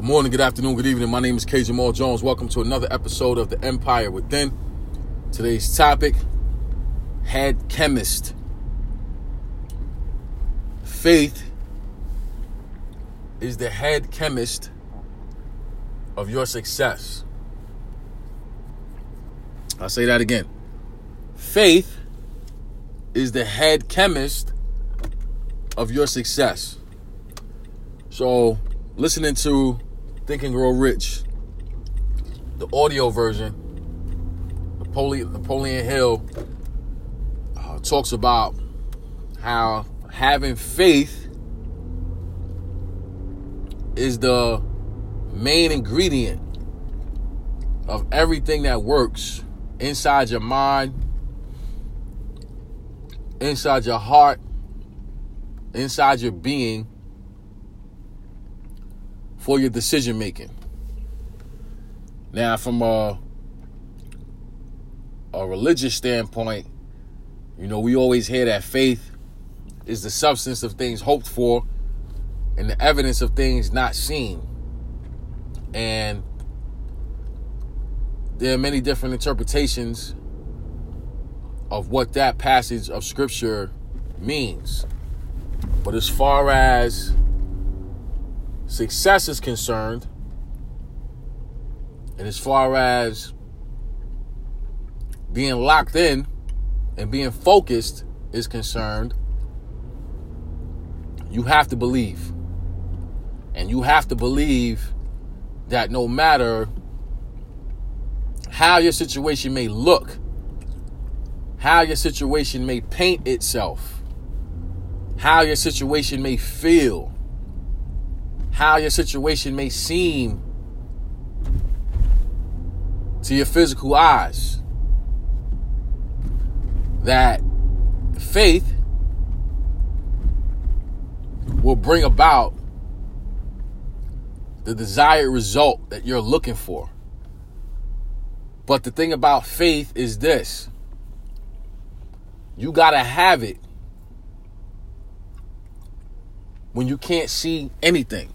Good morning, good afternoon, good evening. My name is K. Jamal Jones. Welcome to another episode of The Empire Within. Today's topic Head Chemist. Faith is the head chemist of your success. I'll say that again. Faith is the head chemist of your success. So, listening to Think and Grow Rich, the audio version, Napoleon, Napoleon Hill uh, talks about how having faith is the main ingredient of everything that works inside your mind, inside your heart, inside your being for your decision making. Now, from a, a religious standpoint, you know, we always hear that faith is the substance of things hoped for and the evidence of things not seen. And there are many different interpretations of what that passage of scripture means. But as far as success is concerned, and as far as being locked in and being focused is concerned, you have to believe. And you have to believe that no matter how your situation may look, how your situation may paint itself, how your situation may feel, how your situation may seem to your physical eyes. That faith will bring about the desired result that you're looking for. But the thing about faith is this you got to have it when you can't see anything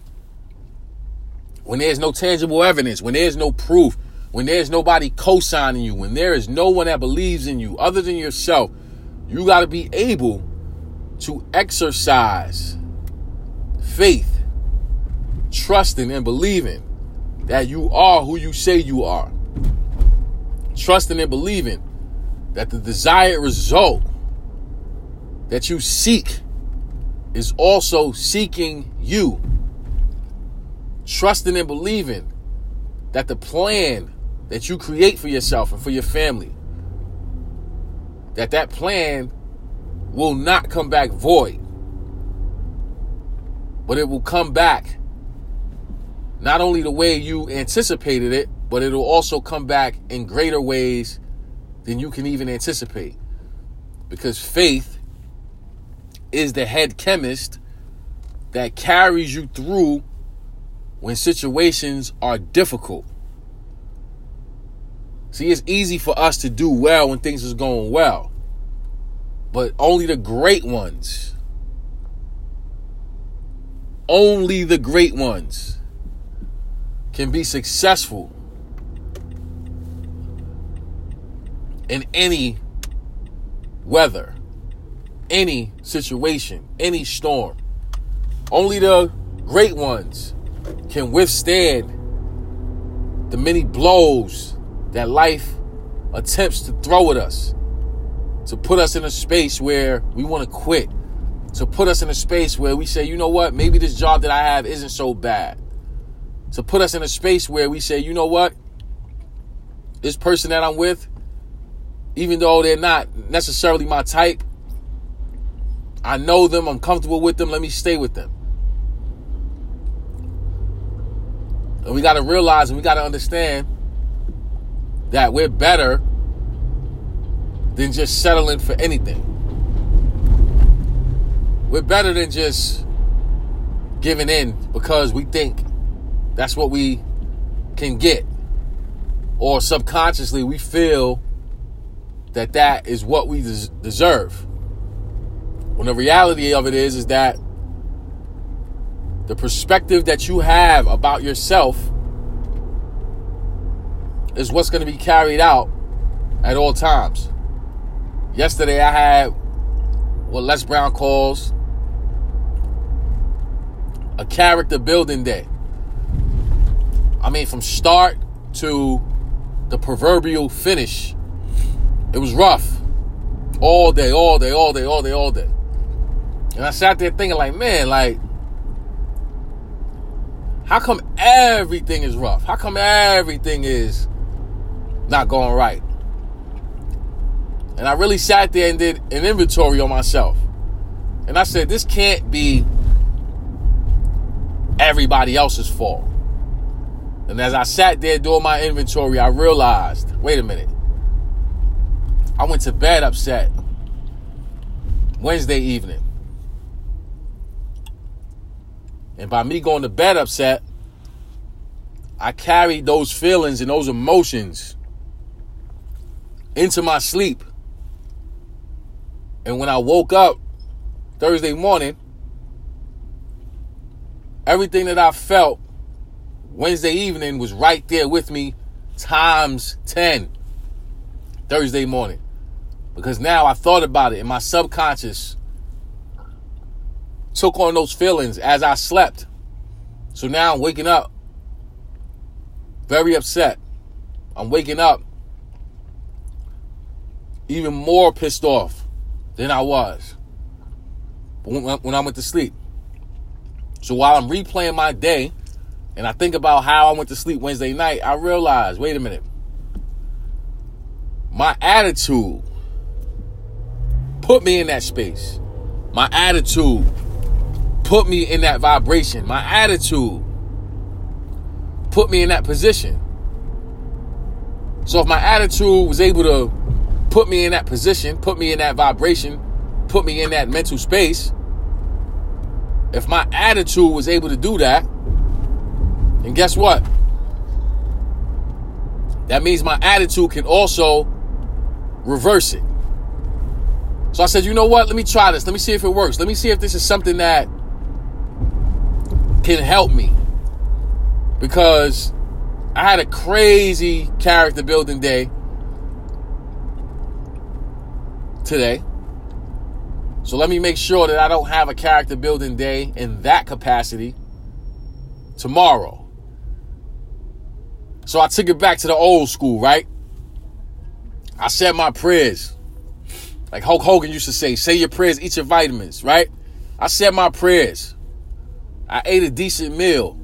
when there's no tangible evidence, when there's no proof, when there's nobody co signing you, when there is no one that believes in you other than yourself, you got to be able to exercise faith, trusting and believing that you are who you say you are. Trusting and believing that the desired result that you seek is also seeking you trusting and believing that the plan that you create for yourself and for your family that that plan will not come back void but it will come back not only the way you anticipated it but it'll also come back in greater ways than you can even anticipate. Because faith is the head chemist that carries you through when situations are difficult. See, it's easy for us to do well when things is going well. But only the great ones, only the great ones can be successful in any weather, any situation, any storm. Only the great ones can withstand the many blows that life attempts to throw at us, to put us in a space where we want to quit, to put us in a space where we say, you know what, maybe this job that I have isn't so bad, to put us in a space where we say, you know what, this person that I'm with, even though they're not necessarily my type, I know them, I'm comfortable with them, let me stay with them. And we got to realize and we got to understand that we're better than just settling for anything. We're better than just giving in because we think that's what we can get. Or subconsciously, we feel that that is what we des- deserve. When the reality of it is, is that the perspective that you have about yourself is what's going to be carried out at all times. Yesterday, I had what Les Brown calls a character building day. I mean, from start to the proverbial finish, it was rough. All day, all day, all day, all day, all day. And I sat there thinking, like, man, like, how come everything is rough? How come everything is not going right? And I really sat there and did an inventory on myself. And I said, this can't be everybody else's fault. And as I sat there doing my inventory, I realized wait a minute. I went to bed upset Wednesday evening. And by me going to bed upset, I carried those feelings and those emotions into my sleep. And when I woke up Thursday morning, everything that I felt Wednesday evening was right there with me times 10 Thursday morning. Because now I thought about it and my subconscious took on those feelings as I slept. So now I'm waking up very upset. I'm waking up even more pissed off than I was when I went to sleep. So while I'm replaying my day and I think about how I went to sleep Wednesday night, I realize wait a minute. My attitude put me in that space. My attitude put me in that vibration. My attitude put me in that position. So if my attitude was able to put me in that position, put me in that vibration, put me in that mental space, if my attitude was able to do that, and guess what? That means my attitude can also reverse it. So I said, you know what? Let me try this. Let me see if it works. Let me see if this is something that can help me. Because I had a crazy character building day today. So let me make sure that I don't have a character building day in that capacity tomorrow. So I took it back to the old school, right? I said my prayers. Like Hulk Hogan used to say, say your prayers, eat your vitamins, right? I said my prayers. I ate a decent meal.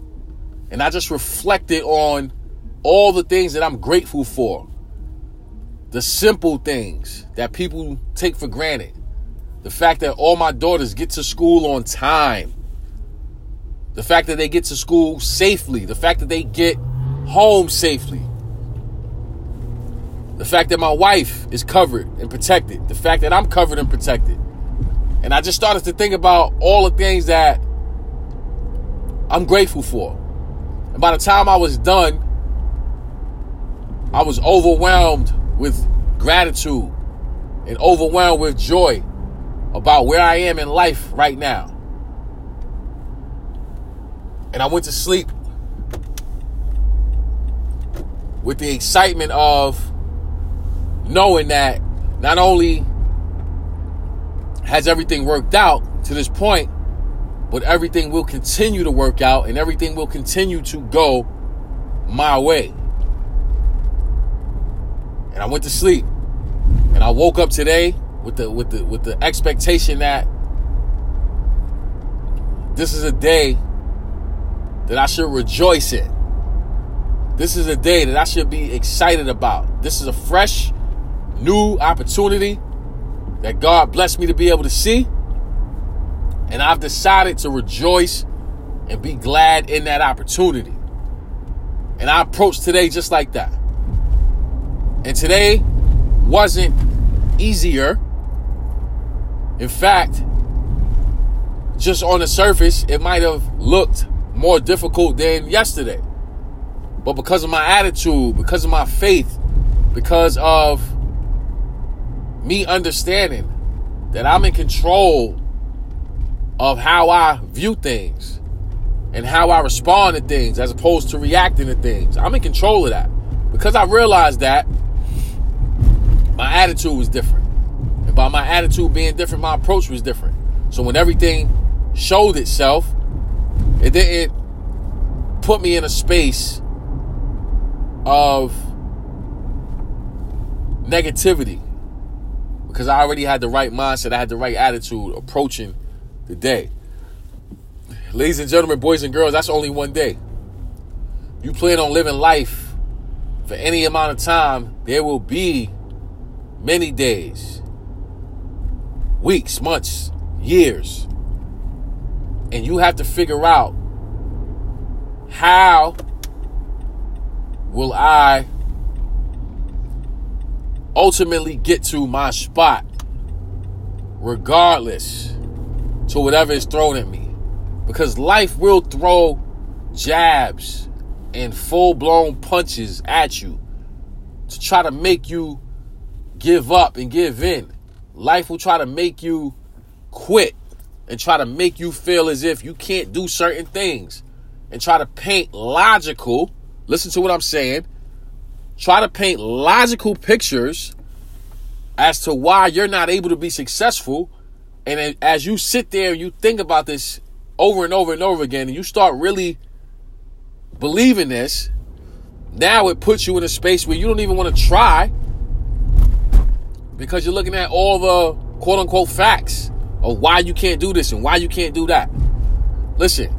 And I just reflected on all the things that I'm grateful for. The simple things that people take for granted. The fact that all my daughters get to school on time. The fact that they get to school safely. The fact that they get home safely. The fact that my wife is covered and protected. The fact that I'm covered and protected. And I just started to think about all the things that I'm grateful for. And by the time I was done, I was overwhelmed with gratitude and overwhelmed with joy about where I am in life right now. And I went to sleep with the excitement of knowing that not only has everything worked out to this point, but everything will continue to work out and everything will continue to go my way. And I went to sleep. And I woke up today with the with the with the expectation that this is a day that I should rejoice in. This is a day that I should be excited about. This is a fresh, new opportunity that God blessed me to be able to see. And I've decided to rejoice and be glad in that opportunity. And I approached today just like that. And today wasn't easier in fact, just on the surface, it might have looked more difficult than yesterday. But because of my attitude, because of my faith, because of me understanding that I'm in control of how I view things, and how I respond to things as opposed to reacting to things. I'm in control of that. Because I realized that, my attitude was different. And by my attitude being different, my approach was different. So when everything showed itself, it didn't put me in a space of negativity because I already had the right mindset, I had the right attitude approaching the day. Ladies and gentlemen, boys and girls, that's only one day. You plan on living life for any amount of time, there will be many days, weeks, months, years. And you have to figure out how will I ultimately get to my spot, regardless to whatever is thrown at me. Because life will throw jabs and full blown punches at you to try to make you give up and give in. Life will try to make you quit and try to make you feel as if you can't do certain things and try to paint logical, listen to what I'm saying, try to paint logical pictures as to why you're not able to be successful. And as you sit there and you think about this over and over and over again, and you start really believing this, now it puts you in a space where you don't even want to try because you're looking at all the quote unquote facts of why you can't do this and why you can't do that. Listen,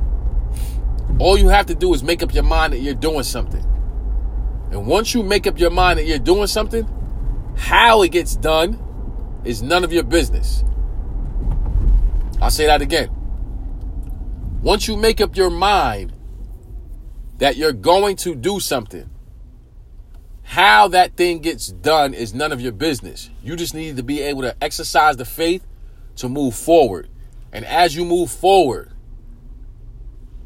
all you have to do is make up your mind that you're doing something. And once you make up your mind that you're doing something, how it gets done is none of your business. I'll say that again. Once you make up your mind that you're going to do something, how that thing gets done is none of your business. You just need to be able to exercise the faith to move forward. And as you move forward,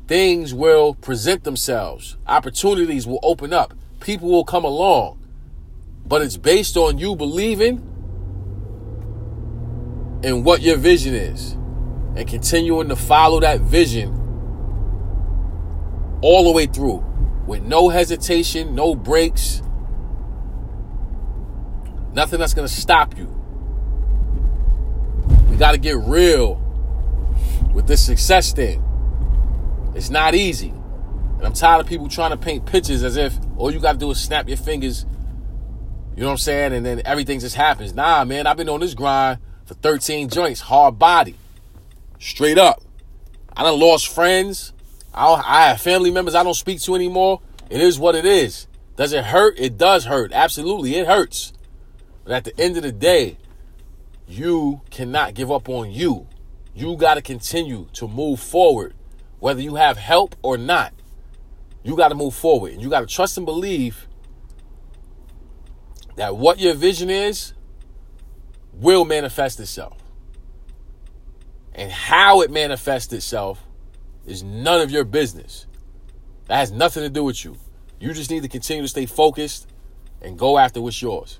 things will present themselves, opportunities will open up, people will come along. But it's based on you believing in what your vision is and continuing to follow that vision all the way through with no hesitation, no breaks, nothing that's going to stop you. We got to get real with this success thing. It's not easy. And I'm tired of people trying to paint pictures as if all you got to do is snap your fingers. You know what I'm saying? And then everything just happens. Nah, man, I've been on this grind for 13 joints, hard body. Straight up. I done lost friends. I, I have family members I don't speak to anymore. It is what it is. Does it hurt? It does hurt. Absolutely, it hurts. But at the end of the day, you cannot give up on you. You got to continue to move forward whether you have help or not, you got to move forward. And you got to trust and believe that what your vision is will manifest itself. And how it manifests itself is none of your business. That has nothing to do with you. You just need to continue to stay focused and go after what's yours.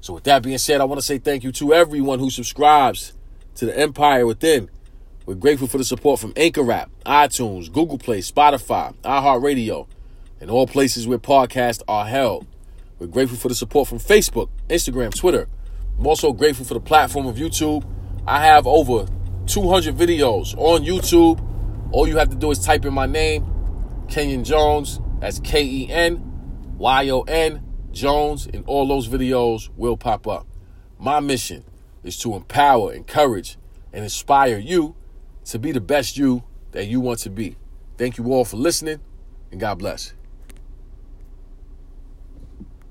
So, with that being said, I want to say thank you to everyone who subscribes to the Empire Within. We're grateful for the support from Anchor App, iTunes, Google Play, Spotify, iHeartRadio, and all places where podcasts are held. We're grateful for the support from Facebook, Instagram, Twitter. I'm also grateful for the platform of YouTube. I have over 200 videos on YouTube. All you have to do is type in my name, Kenyon Jones. That's K E N Y O N Jones, and all those videos will pop up. My mission is to empower, encourage, and inspire you to be the best you that you want to be. Thank you all for listening, and God bless.